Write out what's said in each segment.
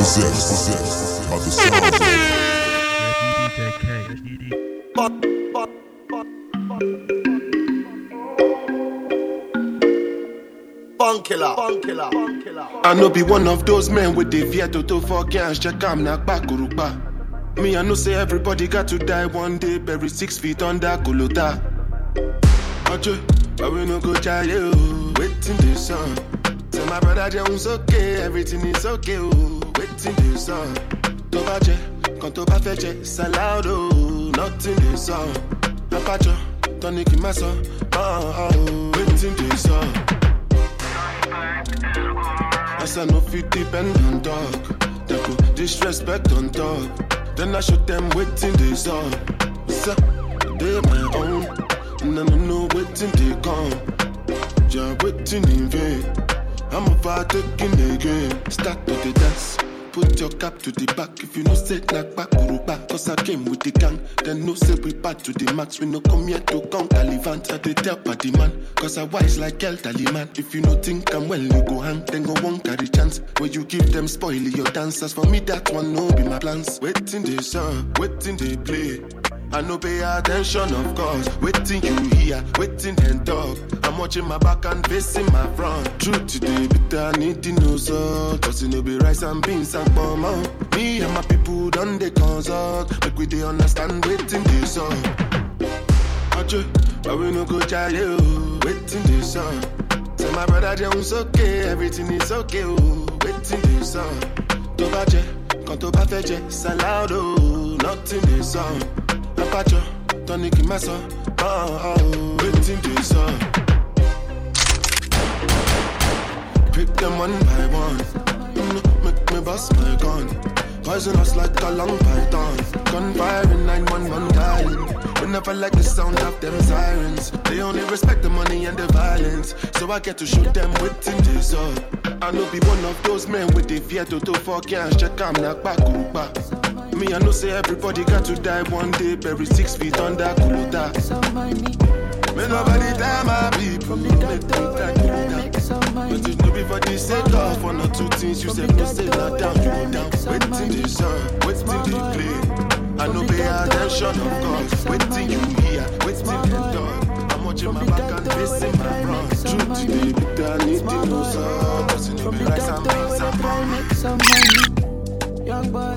Possessed by the sound. DJ K. Bun killer. Bun killer. Bun killer. I no be one of those men with the fear to for cash check am na kpakurupa. Me I know say everybody got to die one day, buried six feet under. Ojo, but we no go jaye o, oh? waiting the sun. Tell my brother Jones okay, everything is okay o, waiting the sun. Tó bá jẹ, kan tó bá fẹ́ jẹ, o, nothing the sun. Apájọ, tọ́ni kì í má sọ, waiting the sun. As I no fit depend on dog. They go disrespect on dog. Then I show them waiting they saw. So they my own. And I don't know waiting they come. You're waiting in vain. I'm about taking the game. Start to the dance. Put your cap to the back if you know say knock back back. Cause I came with the gang. Then no say we back to the max. We no come here to count Talivant. I they tell party man. Cause I wise like El Taliman. If you no think I'm well, you go hang. Then go one carry chance. Where you give them spoil your dancers. For me, that one no be my plans. Waiting they song, waiting they play. I no pay attention, of course. Waiting you hear, waiting and talk. I'm watching my back and facing my front. Truth today, but I need to know so. It no be rice and beans and bomb out. Oh. Me and my people done they consult. Make we they understand, waiting this song. Ache, but we no go jaye o. Oh? Waiting this song. Say my brother Jones okay, everything is okay o. Waiting this song. Tó bá jẹ, kan tó bá fẹ́ jẹ, salad o. Nothing this song. Apájọ, tọ́ni kì í má sọ. Waiting this song. Pick them one by one. Make me bust my gun. Poison us like a long python. Gunfire in 911 dialing. We never like the sound of them sirens. They only respect the money and the violence. So I get to shoot them with this up. I know be one of those men with the fear to to fuck cash check I'm not back Me I know say everybody got to die one day, buried six feet under Kuluta. Me nobody tell my people make me thank you. But it no be for the sake of one or two things you said no say not down, you go down. Waiting the sun, waiting the play. I know pay attention of course. Waiting you hear, waiting the dog. I'm watching my back and facing my front. Truth today, but I need to know so. Cause it no be rice and beans and. Young boy,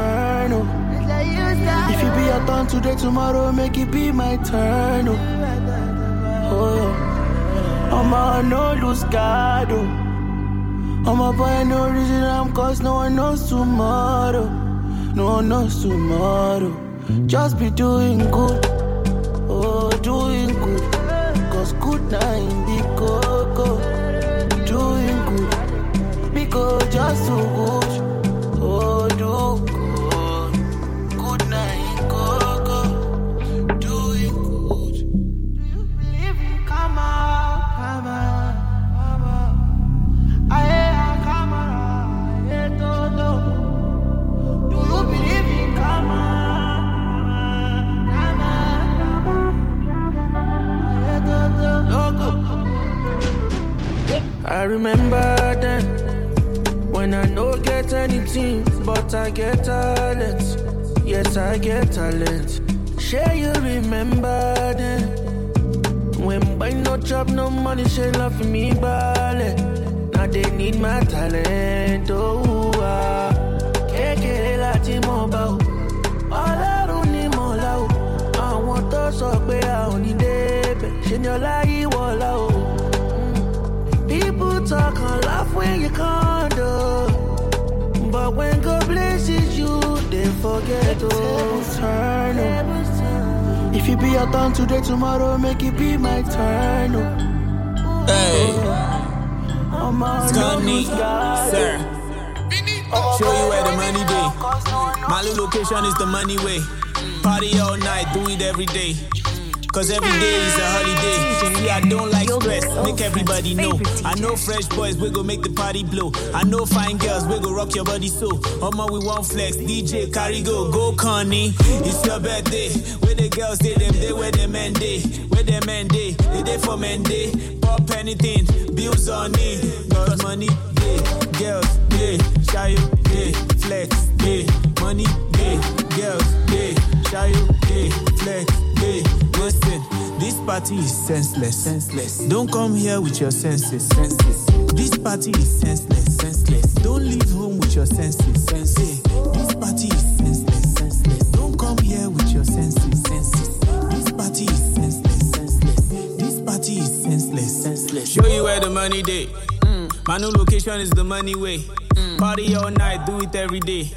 turn. If it be your turn today, tomorrow make it be my turn. Oh, oh yeah. I'm a no lose God. Oh. I'm a boy, no reason I'm cause no one knows tomorrow. No one knows tomorrow. Just be doing good. Oh, doing good. Cause good night be coco. Doing good. Because just so good. Oh, do I remember then when I no get anything, but I get talent. Yes, I get talent. Share you remember then when buy no job, no money, she love me ballet. Now they need my talent. Oh, ah. kékeré láti mọ̀ bá o. Ọlọ́run ni mo là o. Tó sọ pé a ò ní débẹ̀, ṣe ni ọlá yìí forget to turn. oh. If it be your turn today, tomorrow make it be my turn. oh. Hey, I'm sir. Show you where the money be. My little location is the money way. Party all night, do it every day. Cause every day is a holiday. See, I don't like stress, make everybody know. I know fresh boys, we go make the party blow. I know fine girls, we go rock your body so. Omo, we want flex, DJ, carry go, go Connie. It's your birthday. Where the girls day, them day, where the men day. Where the men day, they day for men day. Pop anything, bills on me. Cause money day, girls day, shy day, flex day, money day, girls day, shy day, flex Listen, this party is senseless, senseless. Don't come here with your senses, senses. This party is senseless, senseless. Don't leave home with your senses, senses. This party is senseless, senseless. Don't come here with your senses, senses. This party is senseless, senseless. This party is senseless, senseless. Show you where the money day. Mm. My new location is the money way. Mm. Party all night, do it every day.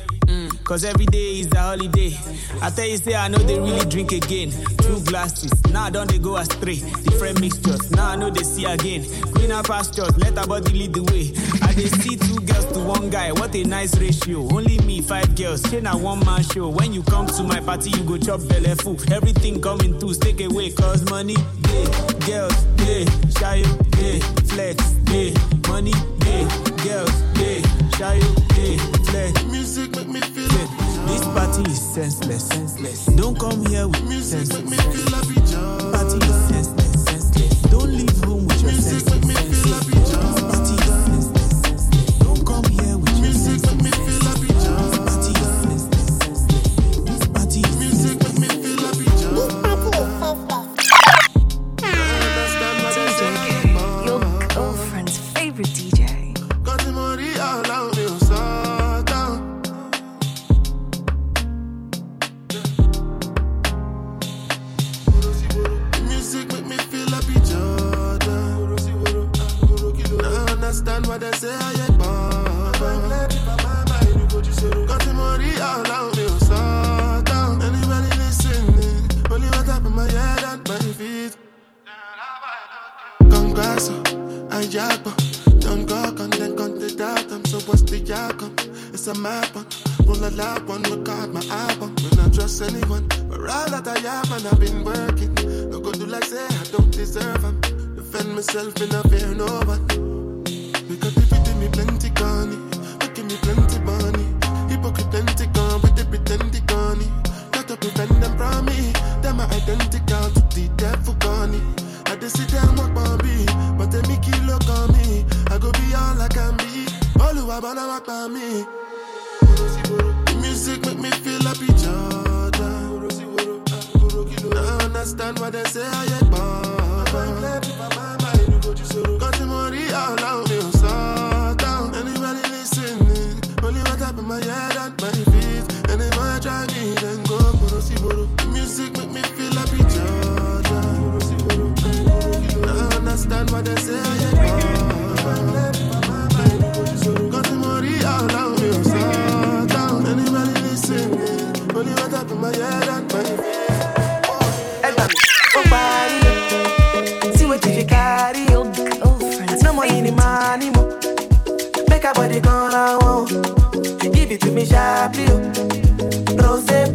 Cause every day is a holiday. I tell you, say I know they really drink again. Two glasses, now don't they go astray. Different mixtures, now I know they see again. Queen Greener pastures, let our body lead the way. I they see two girls to one guy, what a nice ratio. Only me, five girls, chain a one man show. When you come to my party, you go chop belly full. Everything coming to take away, cause money, day, girls, day, shy, day, flex, day, money, day, girls, day, shy, day, flex. Music party is senseless, senseless. Don't come here with Music senseless. make me feel happy. Party is senseless, senseless. Don't leave understand what they say, I ain't the money all me. Anybody listening? Only what my head and my feet. Congrats, I. Don't go on, the datum. So what's the outcome? It's a map one. Roll a lap one, record my album. When I trust anyone, but all that I have and I've been working. No go do like say I don't deserve them. Defend myself in a fear no one. Plenty gunny, give me plenty money. Hypocrite plenty gone with the pretend gunny. Got to prevent them from me. Them are identical to the devil gunny. I just sit down walk on me, but they make you look on me. I go be all I can be. All who I wanna walk by me. The music make me feel happy, Jordan. Now understand what they say, I ain't born. Understand what they say. Anybody what up in my and my. See wetin she carry. Oh, Your No money in favorite. Make body on. Oh. Give it to me sharply o. Rose eh,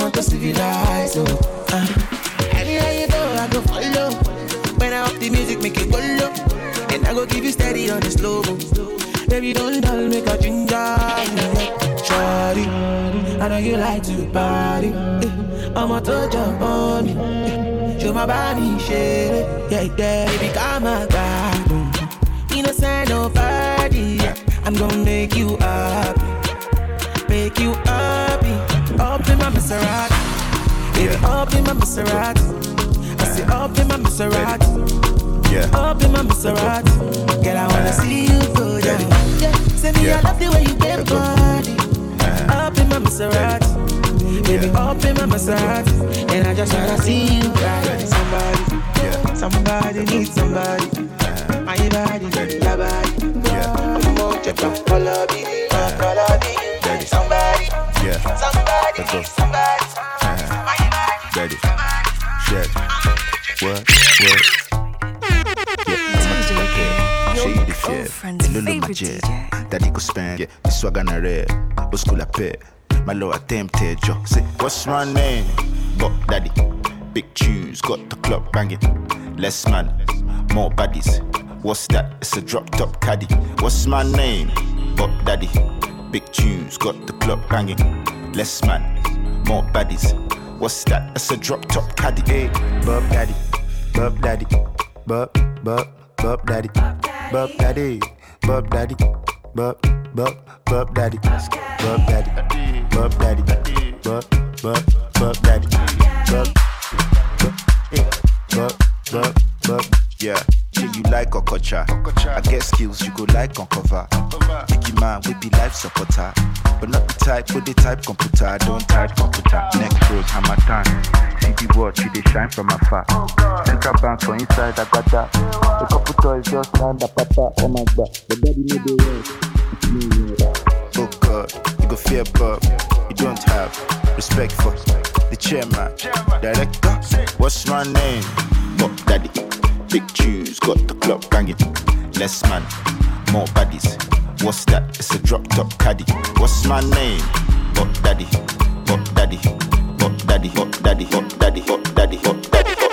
I'm to civilize. Oh, uh. Anywhere you go, I go follow. When I up the music, make it go low. And I go give you steady on the slow. Baby, don't dull, make a ginger. Shawty, I know you like to party. Eh, I'm out to jump on me. Eh, Show my body, shake it. Yeah, yeah, baby, come my God. Innocent, nobody. I'm gonna make you up make you happy. Up in my Maserati, baby, up in my Maserati. I say up in my Maserati, Yeah. up in my Maserati. Girl, I wanna see you go down. Yeah, say me, I love the way you bend body. Up in my Maserati, baby, up in my Maserati, and I just wanna see you right. Somebody, Yeah. somebody needs somebody. My body, your body. Yeah. I'm more check out, color be. Somebody. Yeah. Somebody, Let's go. somebody, Uh-huh. Ready. Check. What? What? Shake your the shit. Lulu. Daddy go spend. Yeah. The swagger na red. Old school a pet. My low attempted yo. Say, what's my name? Bop Daddy. Big tunes. Got the club banging. Less man. More baddies. What's that? It's a drop top caddy. What's my name? Bop Daddy. Big tunes, got the club banging. Less man, more baddies. What's that? That's a drop top caddy. Hey, bub Daddy, bub Daddy, bub bub bub Daddy, bub Daddy, bub Daddy, bub bub bub Daddy, bub Daddy, bub Daddy, bub bub bub Daddy, bub bub bub yeah. You like Okocha. I get skills you go like on cover. Biggie man, we be life supporter. But not the type, with the type computer. I Don't type computer. Neck hammer time. See the watch, you they shine from afar. Central bank for inside, I got that. A couple toys just up, papa. Oh my god, the daddy made the work. Oh God, you go fear Bob. You don't have respect for the chairman, director. What's my name? Bop Daddy. Big tunes, got the club banging. Less man, more baddies. What's that? It's a drop top caddy. What's my name? Bop Daddy, bop daddy, bop daddy, bop daddy, bop daddy, bop daddy, bop daddy, bop daddy. Bop Daddy.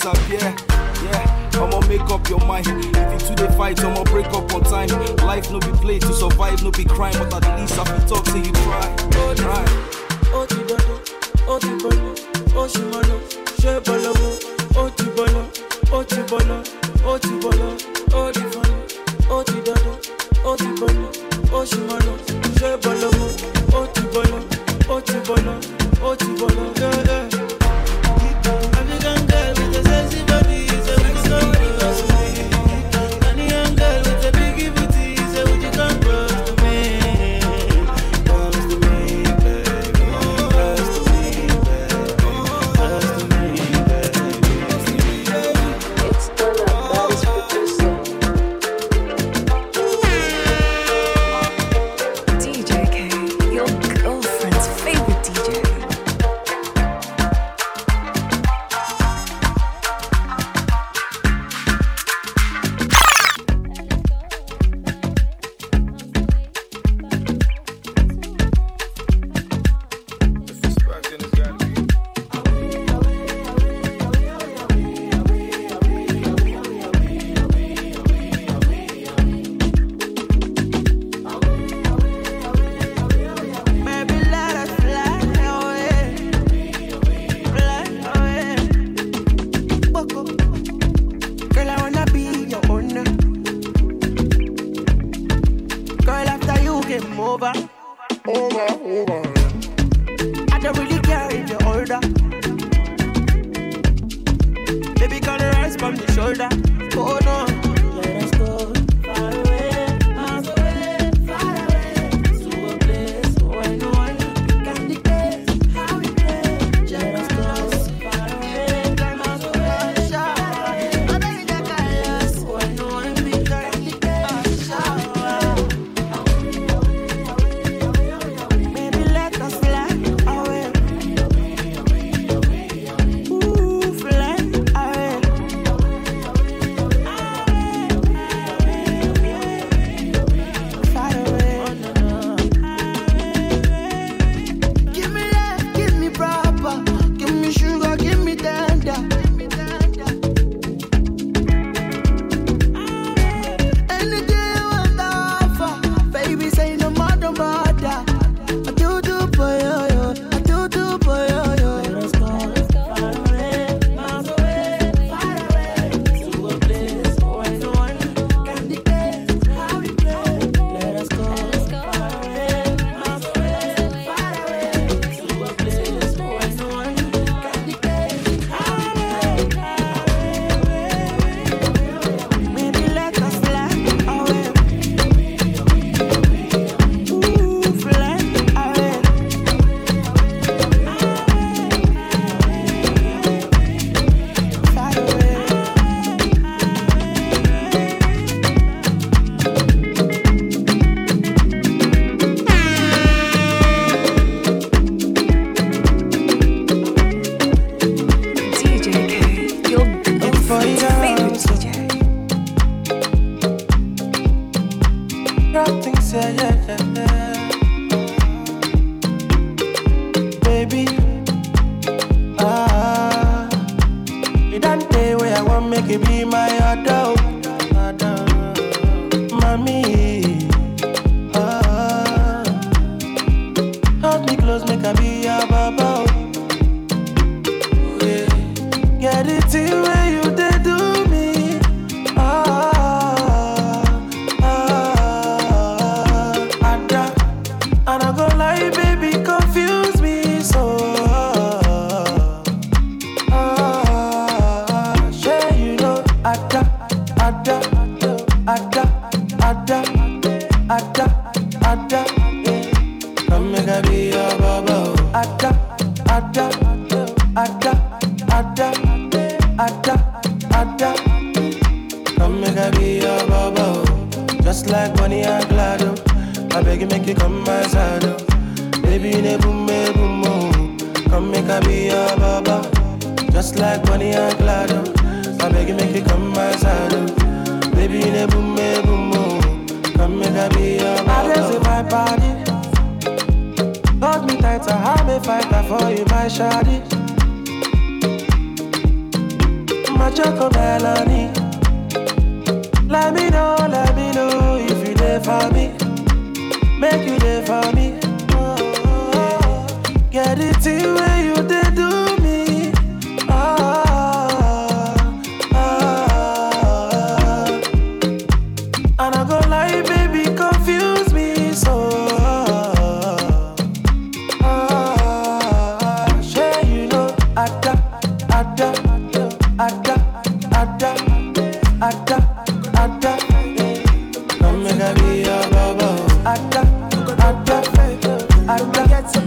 Disappear.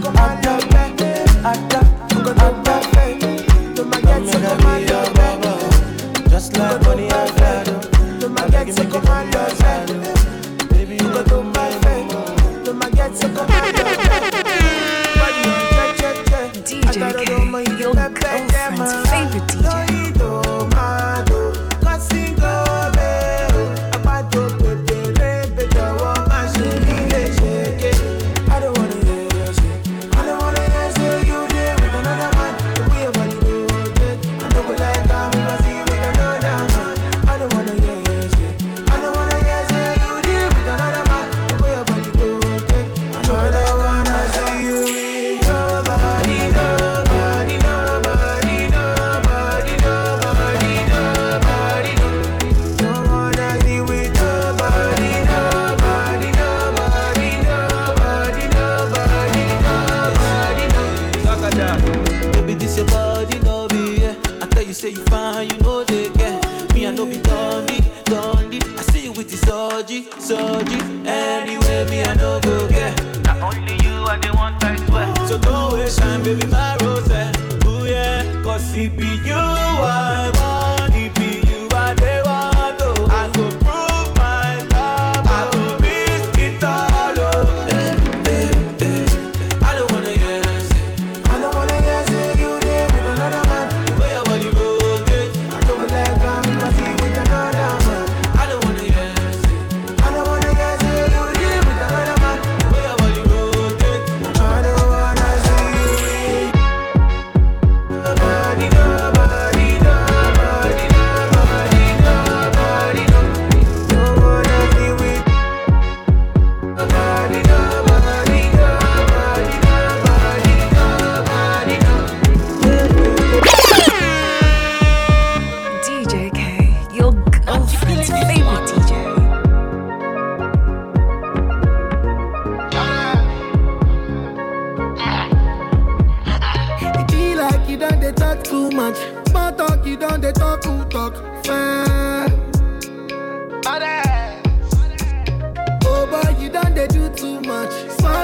Your baba.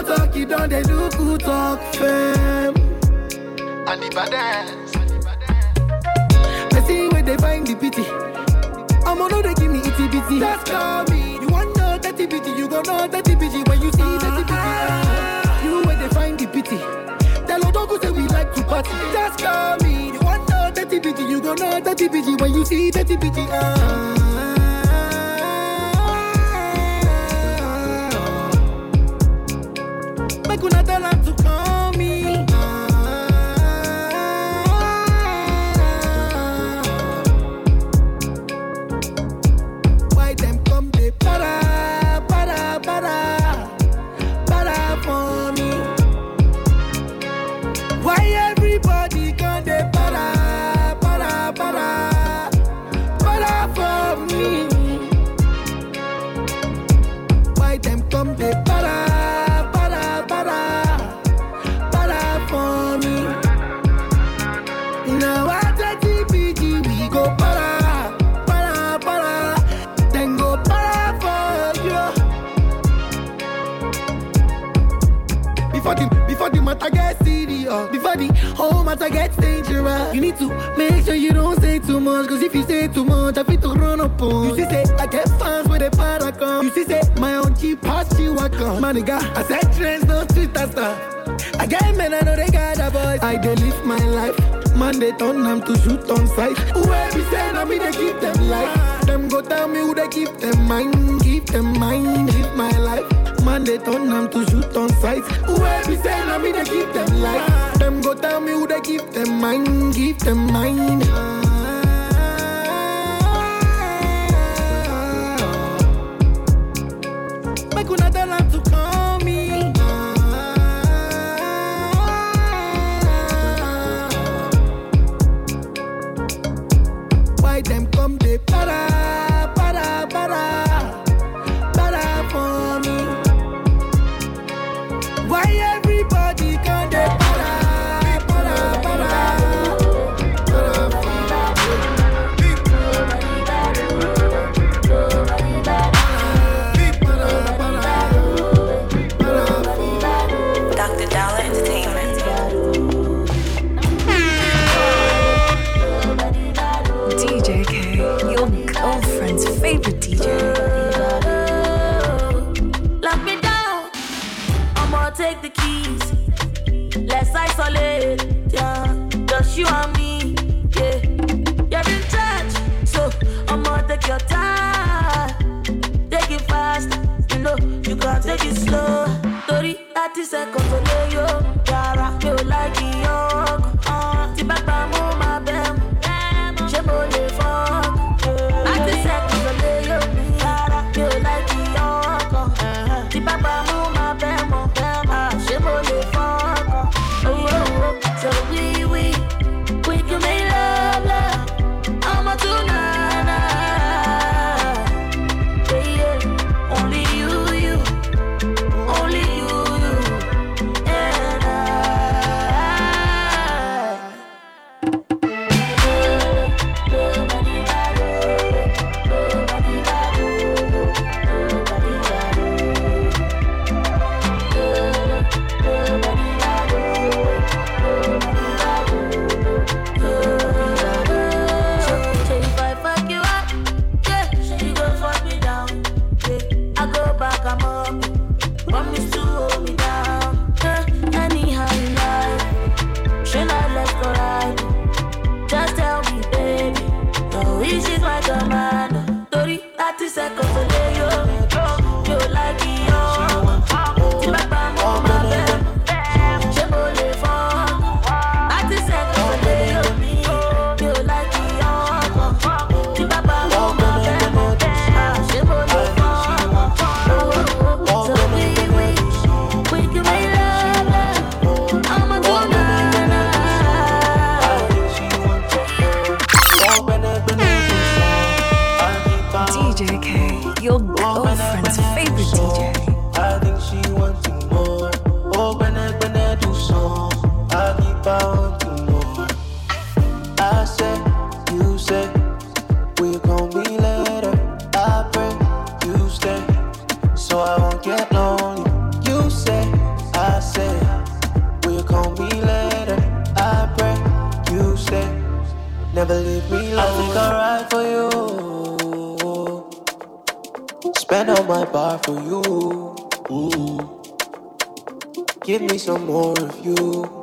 Small talk, you done they do good talk. Fam. And the baddest. I see where they find the pity. I'm gonna they give me itty bitty. Just call me. You want know dirty bitty, you gon' know dirty bitty when you see dirty bitty. Ah, You where they find the pity. Tell Odogu say we like to party. Just call me. You want know dirty bitty, you gon' know dirty bitty when you see dirty bitty. Ah. Make una matter gets dangerous, you need to make sure you don't say too much. Cause if you say too much, I feel to run up on. You see say I get fans with para come. You see say my own cheap pass you I come. My nigga, I said trends no street stuff. I get men I know they got a voice. I dey live my life. Man, they turn them to shoot on sight. Whoever be saying, I mean, they keep them life. Them go tell me who they keep them mind, keep them mind, live my life. Man, they turn them to shoot on sight. Be saying, I mean, they keep them life. Them go tell me who they keep them mind, keep them mind. bar for you. Mm. Give me some more of you.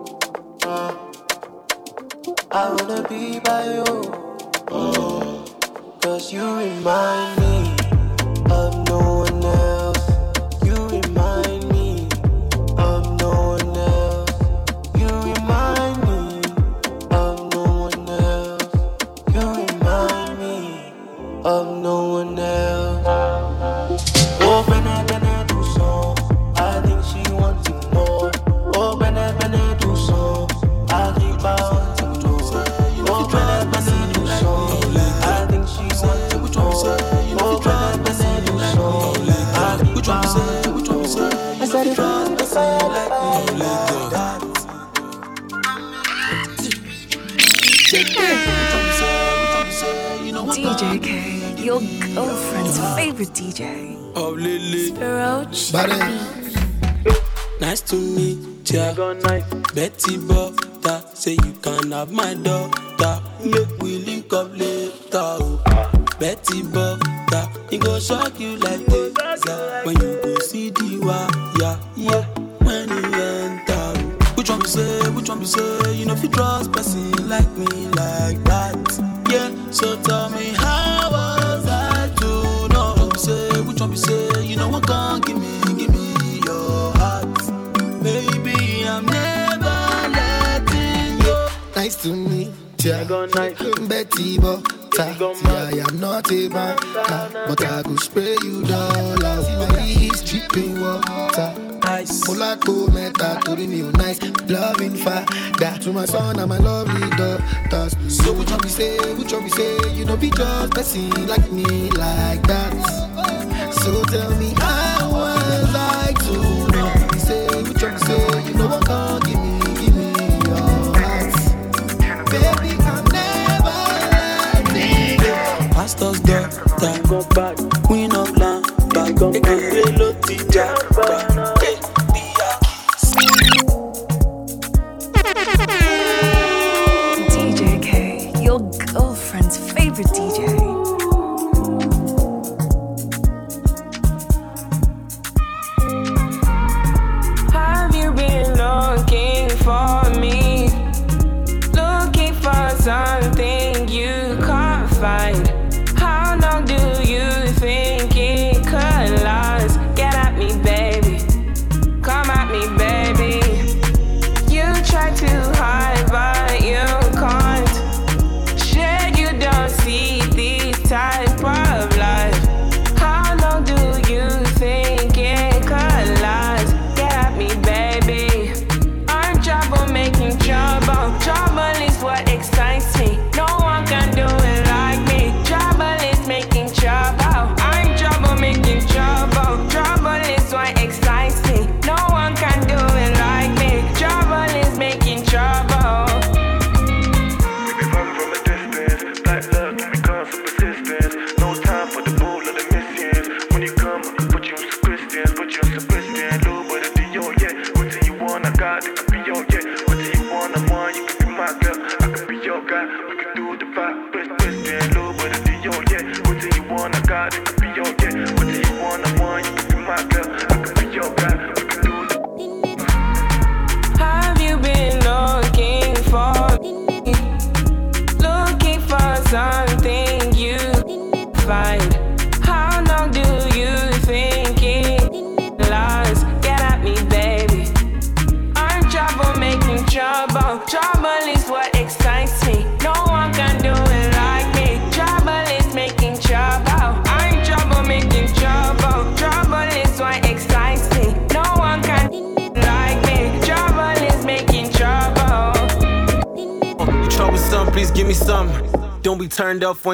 star. Queen of Lamb, back.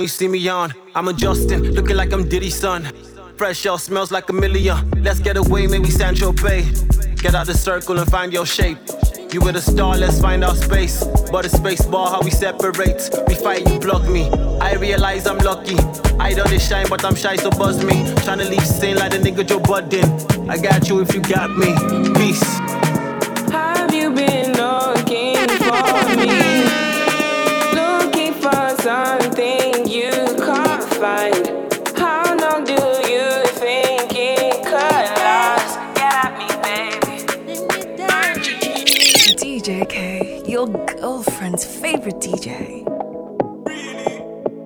you see me on. I'm adjusting, looking like I'm Diddy's son. Fresh out, smells like a million. Let's get away, maybe Sancho Bay. Get out the circle and find your shape. You with a star, let's find our space. But a space bar, how we separate. We fight, you block me. I realize I'm lucky. I don't shine, but I'm shy, so buzz me. Tryna leave sin like the nigga Joe Budden. I got you if you got me. Peace. favorite DJ. Really,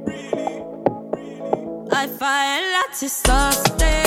really, really. I find lots of stars there.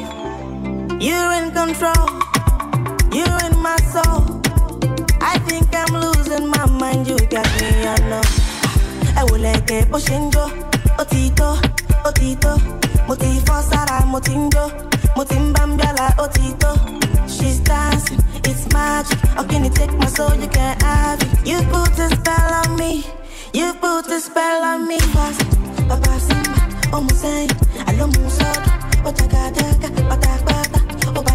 You're in control. You're in my soul. I think I'm losing my mind. You got me on. I will let it push in go. Otito, Otito. Moti for Sarah, Motingo. Motimbambiala, Otito. She's dancing, it's magic. How can you take my soul? You can't have it. You put a spell on me. You put a spell on me. Fast, Papa Simba, Omusei, Alomusod, Otagadaga, Otagba.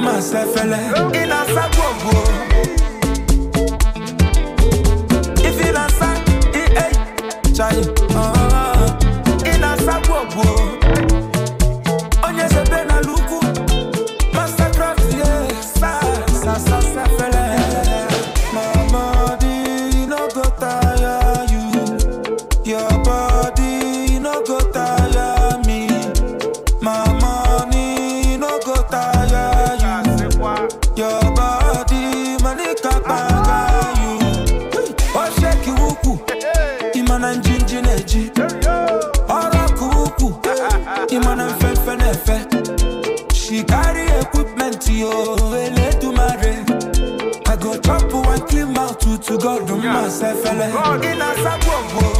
masefele inasa gbogbo. If you dancer, eh, eh, chai. Uh. God do myself. God in a sabwombo.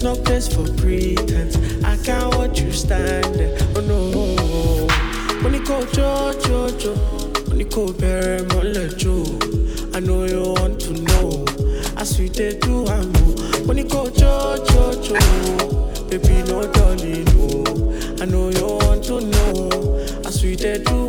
No place for pretense. I can't watch you standing. Oh no. When you go jo jo jo, when you go bear my let you. I know you want to know. I sweet did to I. When you go jo jo jo, baby no darling no. I know you want to know. I sweet did to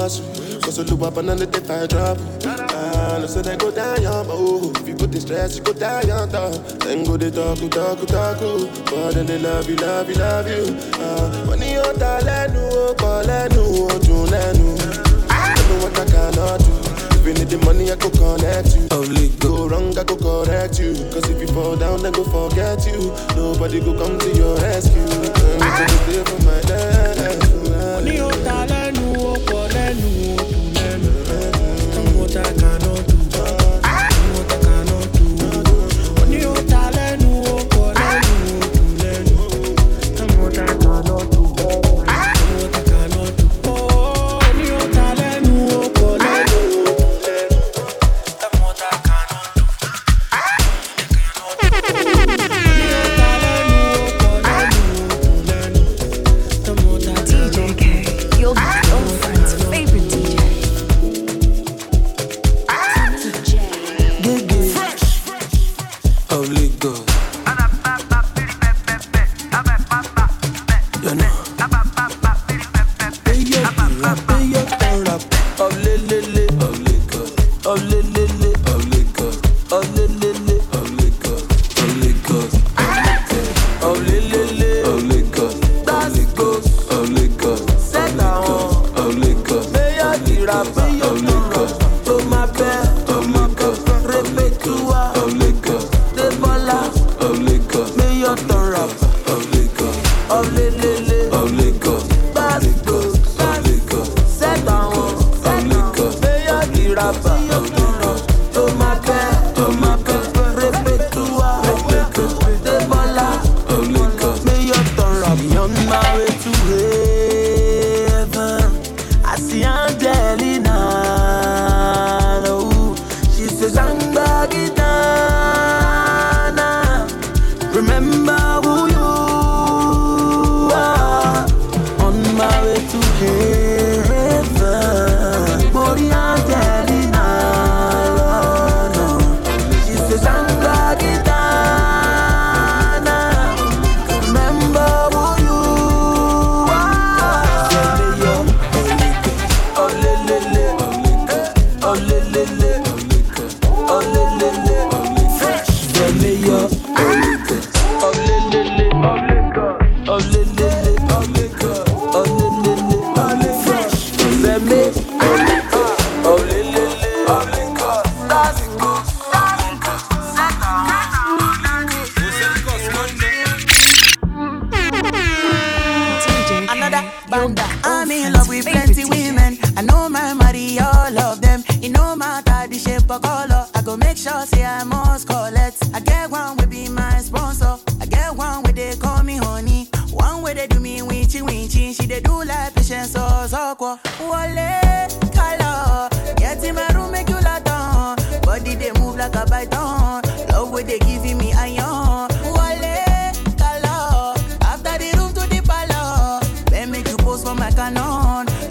much. Cause you look up another day I drop. Ah, no, so I go down, y'all. But if you put the stress, you go down, y'all. Then go they talk, talk, talk. But then they love you, love you, love you. Ah, when you die, let no, call let no, do let no. I know what I cannot do. If you need the money, I could connect you. Only go wrong, I go correct you. Cause if you fall down, then go forget you. Nobody go come to your rescue. I'm ah. there for my dad.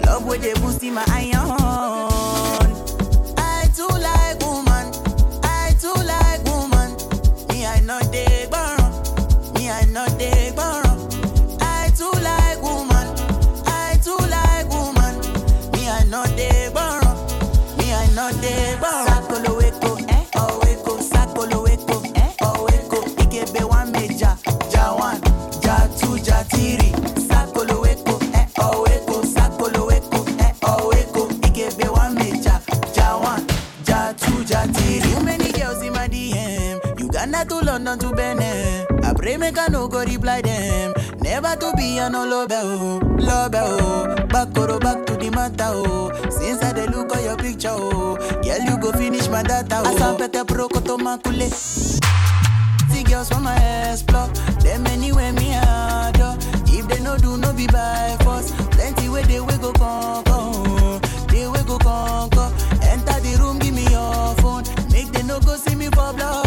Love where they boost my to London to Benin. I pray make can no go reply them. Never to be a no love, oh, love, oh. Back oh, or back to the matter, oh. Since I dey look at your picture, oh. Girl, you go finish my data, oh. Asa pete broko to makule. See girls want my explore. Them anywhere me adore. If they no do, no be by force. Plenty where they we go conquer, oh. They we go conquer. Enter the room, give me your phone. Make they no go see me for blood.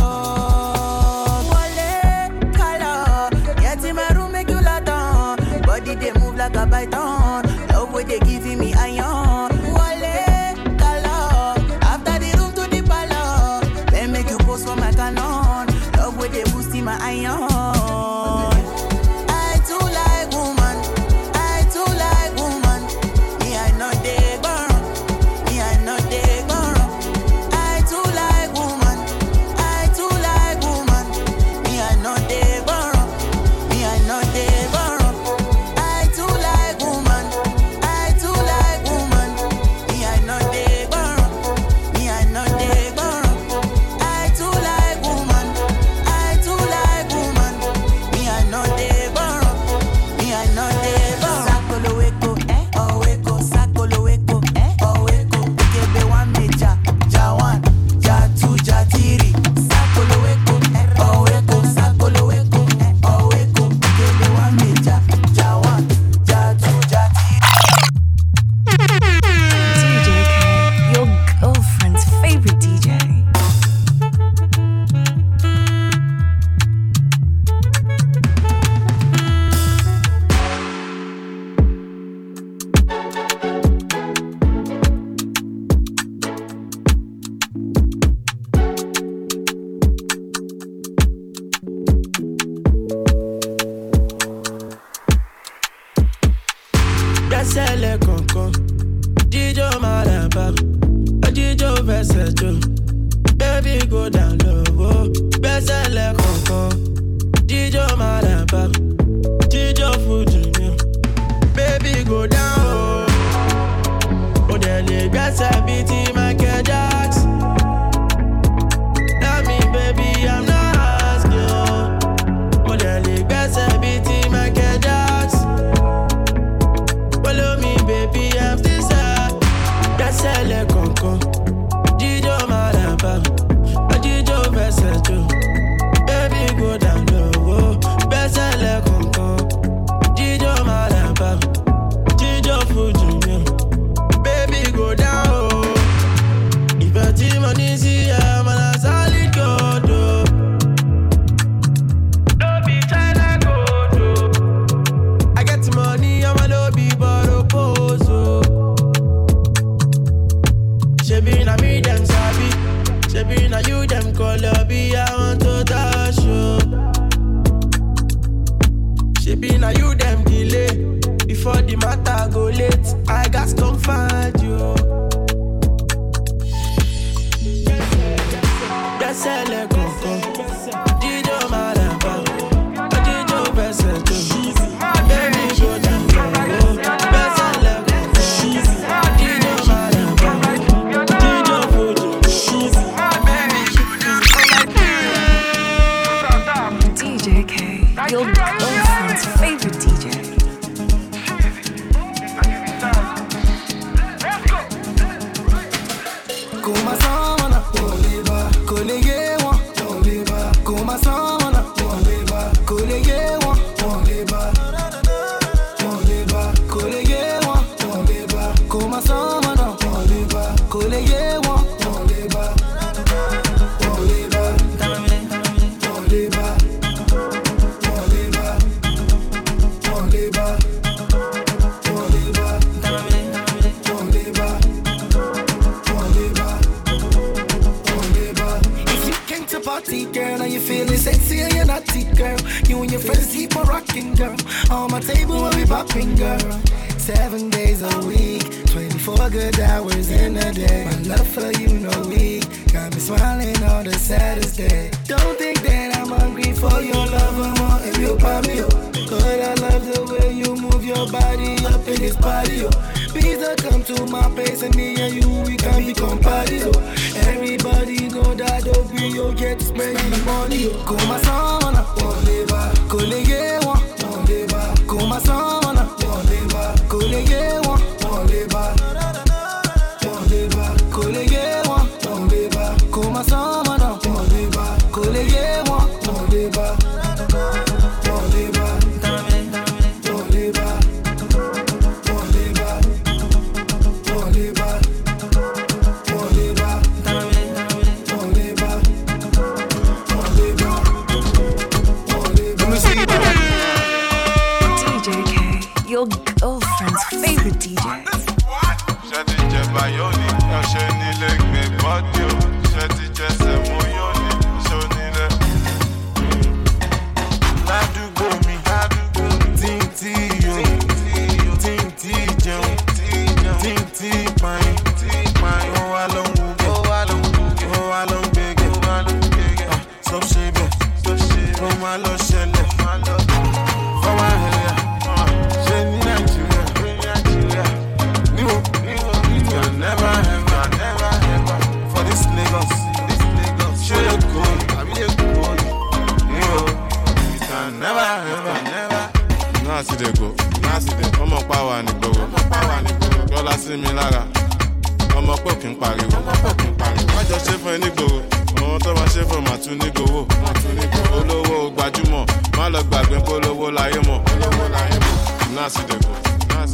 na-asịdebụ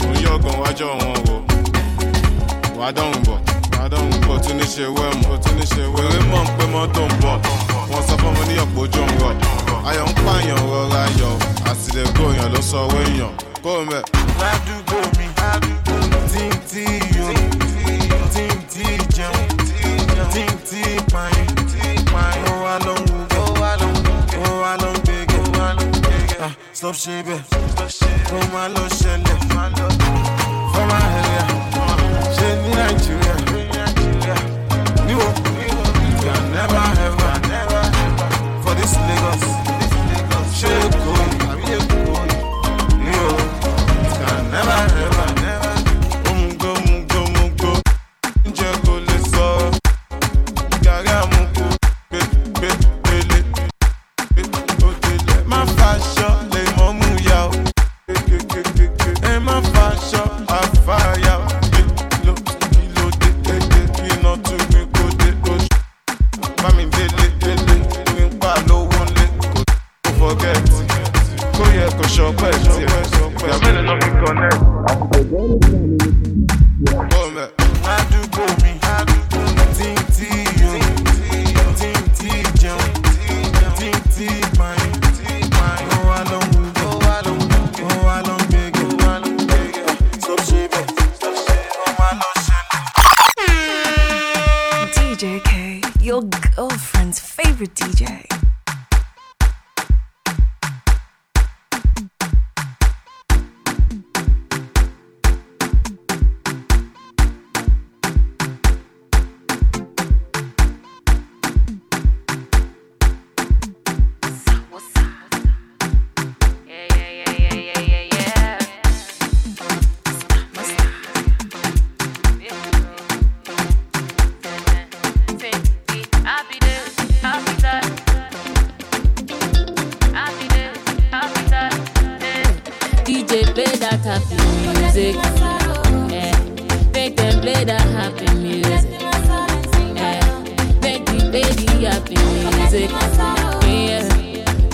onye ọgọ nwajọ ọnwụ ọgwụ wadọmbọ wadọmbọ tunise yọ. Mẹ. stop ṣebẹ̀ kó má lọ ṣẹlẹ̀. Fọ́mà ẹ̀yà ṣe ní nàìjíríà? Níwò you Can never ever for this Lagos. Ṣé.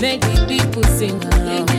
make the people sing along.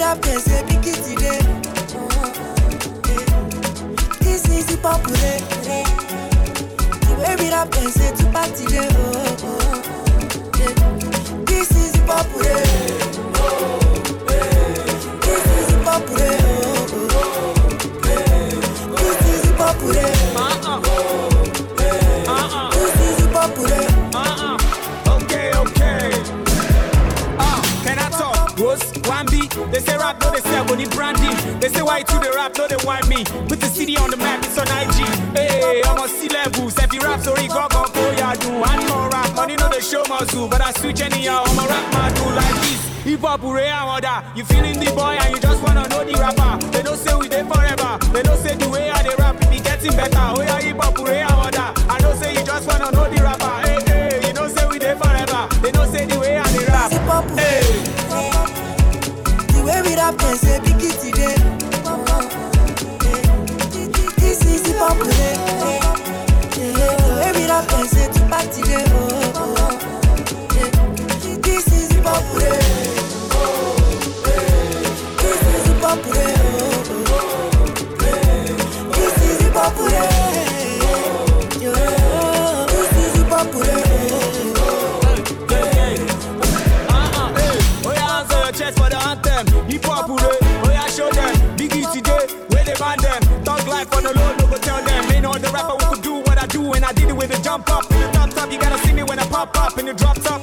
that place, eh, big. This is the popular. The way we that place, to party there. Oh, oh, oh, this is the popular. They say rap, no, they say I go need branding. They say why to the rap, no, they want me. Put the city on the map, it's on IG. Hey, I'm on C levels. every rap rap, sorry, go go go, yeah, do. And more rap, money no, they show more zoo. But I switch anyhow, I'm a rap my do like this. Hip hop, hooray, and order. You feeling the boy and you just wanna know the rapper. They don't say we there forever. They don't say the way I they rap, it be getting better. Oh yeah, yeah. you drop top.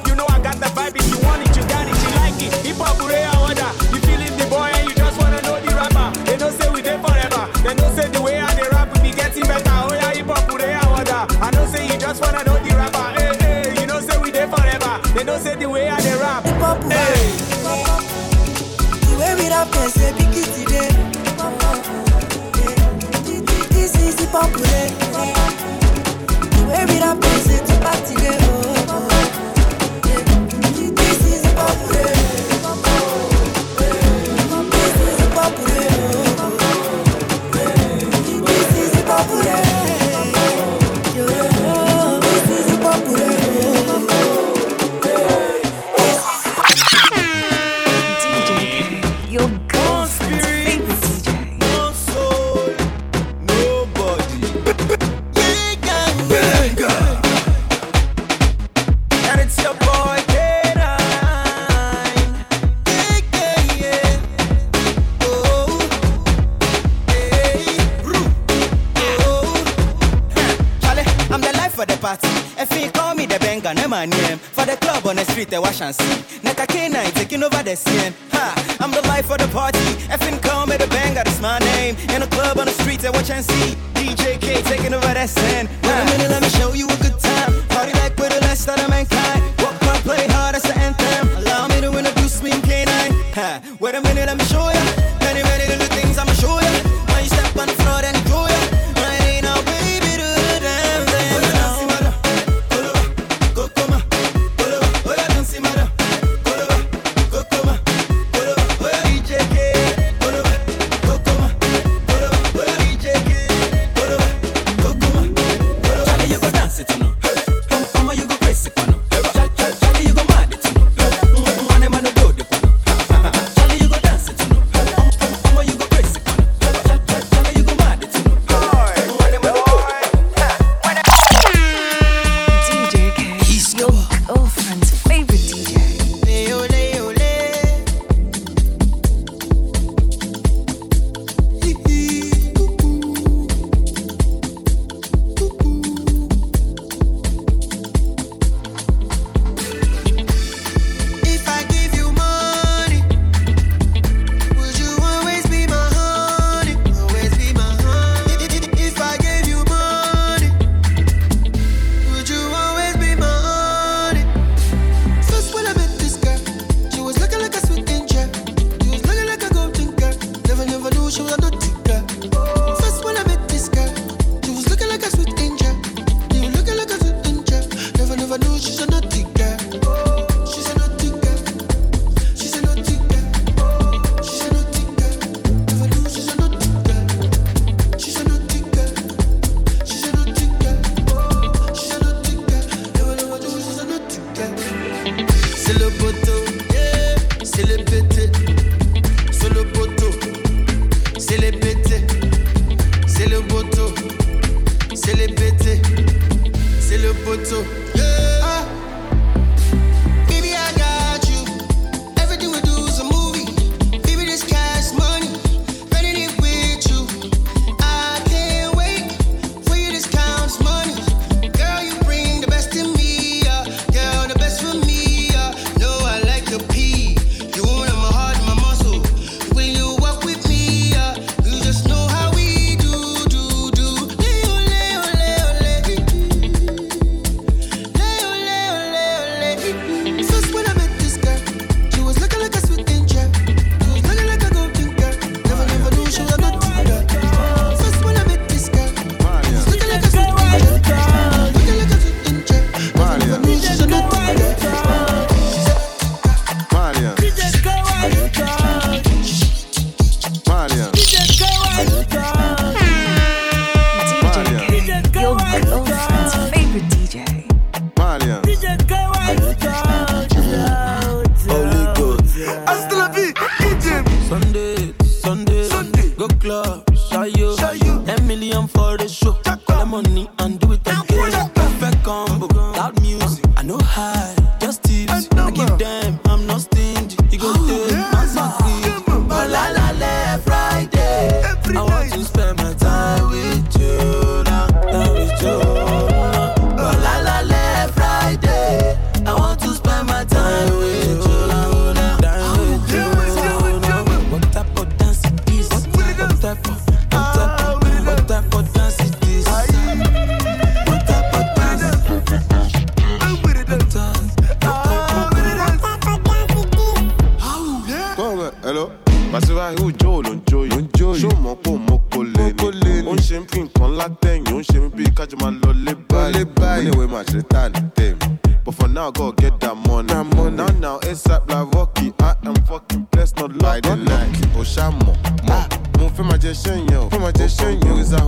ṣe ṣe yẹn wíṣà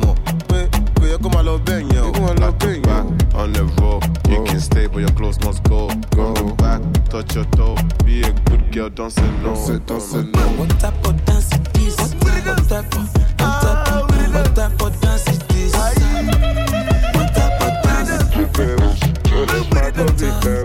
mọ̀ pé kò yẹ kó máa lọ bẹ́ẹ̀ yẹn o. lọ bẹ́ẹ̀ yẹn. on the road you can stay but your clothes must go. go back touch your toe be a good girl dance alone. dance dance alone. what type of dance is this. what type of what type of what type of dance is this. what type of dance is this.